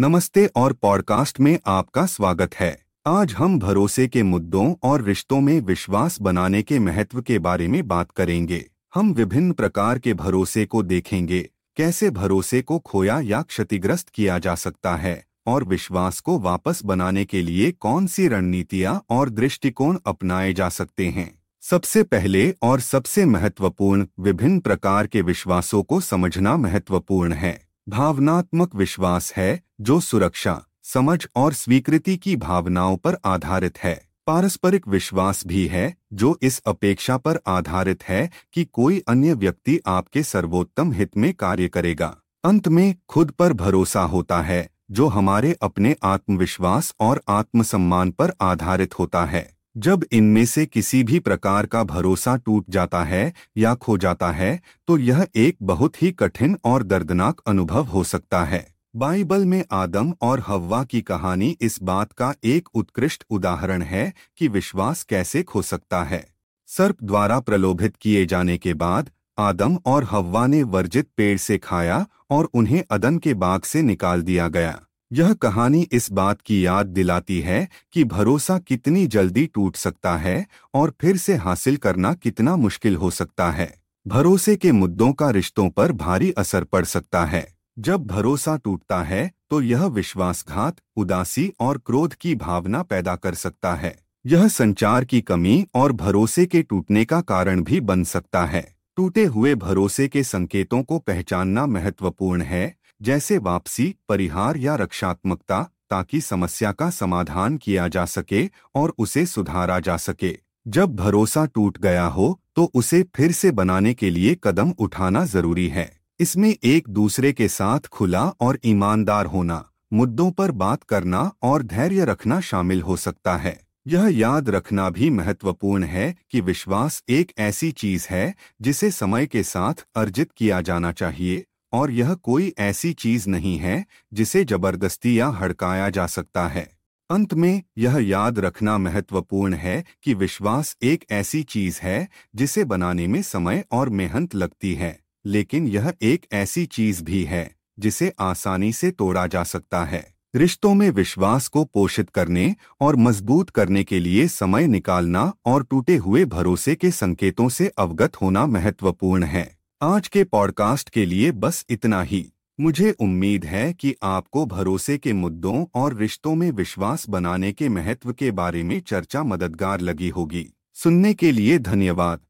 नमस्ते और पॉडकास्ट में आपका स्वागत है। आज हम भरोसे के मुद्दों और रिश्तों में विश्वास बनाने के महत्व के बारे में बात करेंगे। हम विभिन्न प्रकार के भरोसे को देखेंगे, कैसे भरोसे को खोया या क्षतिग्रस्त किया जा सकता है, और विश्वास को वापस बनाने के लिए कौन सी रणनीतियाँ और दृष्टिकोण अपनाए जा सकते हैं। सबसे पहले और सबसे महत्वपूर्ण विभिन्न प्रकार के विश्वासों को समझना महत्वपूर्ण है। भावनात्मक विश्वास है, जो सुरक्षा, समझ और स्वीकृति की भावनाओं पर आधारित है। पारस्परिक विश्वास भी है, जो इस अपेक्षा पर आधारित है कि कोई अन्य व्यक्ति आपके सर्वोत्तम हित में कार्य करेगा। अंत में, खुद पर भरोसा होता है, जो हमारे अपने आत्मविश्वास और आत्मसम्मान पर आधारित होता है। जब इनमें से किसी भी प्रकार का भरोसा टूट जाता है या खो जाता है तो यह एक बहुत ही कठिन और दर्दनाक अनुभव हो सकता है। बाइबल में आदम और हव्वा की कहानी इस बात का एक उत्कृष्ट उदाहरण है कि विश्वास कैसे खो सकता है। सर्प द्वारा प्रलोभित किए जाने के बाद, आदम और हव्वा ने वर्जित पेड़ से खाया और उन्हें अदन के बाग से निकाल दिया गया। यह कहानी इस बात की याद दिलाती है कि भरोसा कितनी जल्दी टूट सकता है और फिर से हासिल करना कितना मुश्किल हो सकता है। भरोसे के मुद्दों का रिश्तों पर भारी असर पड़ सकता है। जब भरोसा टूटता है तो यह विश्वासघात, उदासी और क्रोध की भावना पैदा कर सकता है। यह संचार की कमी और भरोसे के टूटने का कारण भी बन सकता है। टूटे हुए भरोसे के संकेतों को पहचानना महत्वपूर्ण है। जैसे वापसी, परिहार या रक्षात्मकता, ताकि समस्या का समाधान किया जा सके और उसे सुधारा जा सके। जब भरोसा टूट गया हो तो उसे फिर से बनाने के लिए कदम उठाना ज़रूरी है। इसमें एक दूसरे के साथ खुला और ईमानदार होना, मुद्दों पर बात करना और धैर्य रखना शामिल हो सकता है। यह याद रखना भी महत्वपूर्ण है कि विश्वास एक ऐसी चीज़ है जिसे समय के साथ अर्जित किया जाना चाहिए। और यह कोई ऐसी चीज़ नहीं है जिसे ज़बरदस्ती या हड़काया जा सकता है। अंत में, यह याद रखना महत्वपूर्ण है कि विश्वास एक ऐसी चीज़ है जिसे बनाने में समय और मेहनत लगती है, लेकिन यह एक ऐसी चीज़ भी है जिसे आसानी से तोड़ा जा सकता है। रिश्तों में विश्वास को पोषित करने और मज़बूत करने के लिए समय निकालना और टूटे हुए भरोसे के संकेतों से अवगत होना महत्वपूर्ण है। आज के पॉडकास्ट के लिए बस इतना ही। मुझे उम्मीद है कि आपको भरोसे के मुद्दों और रिश्तों में विश्वास बनाने के महत्व के बारे में चर्चा मददगार लगी होगी। सुनने के लिए धन्यवाद।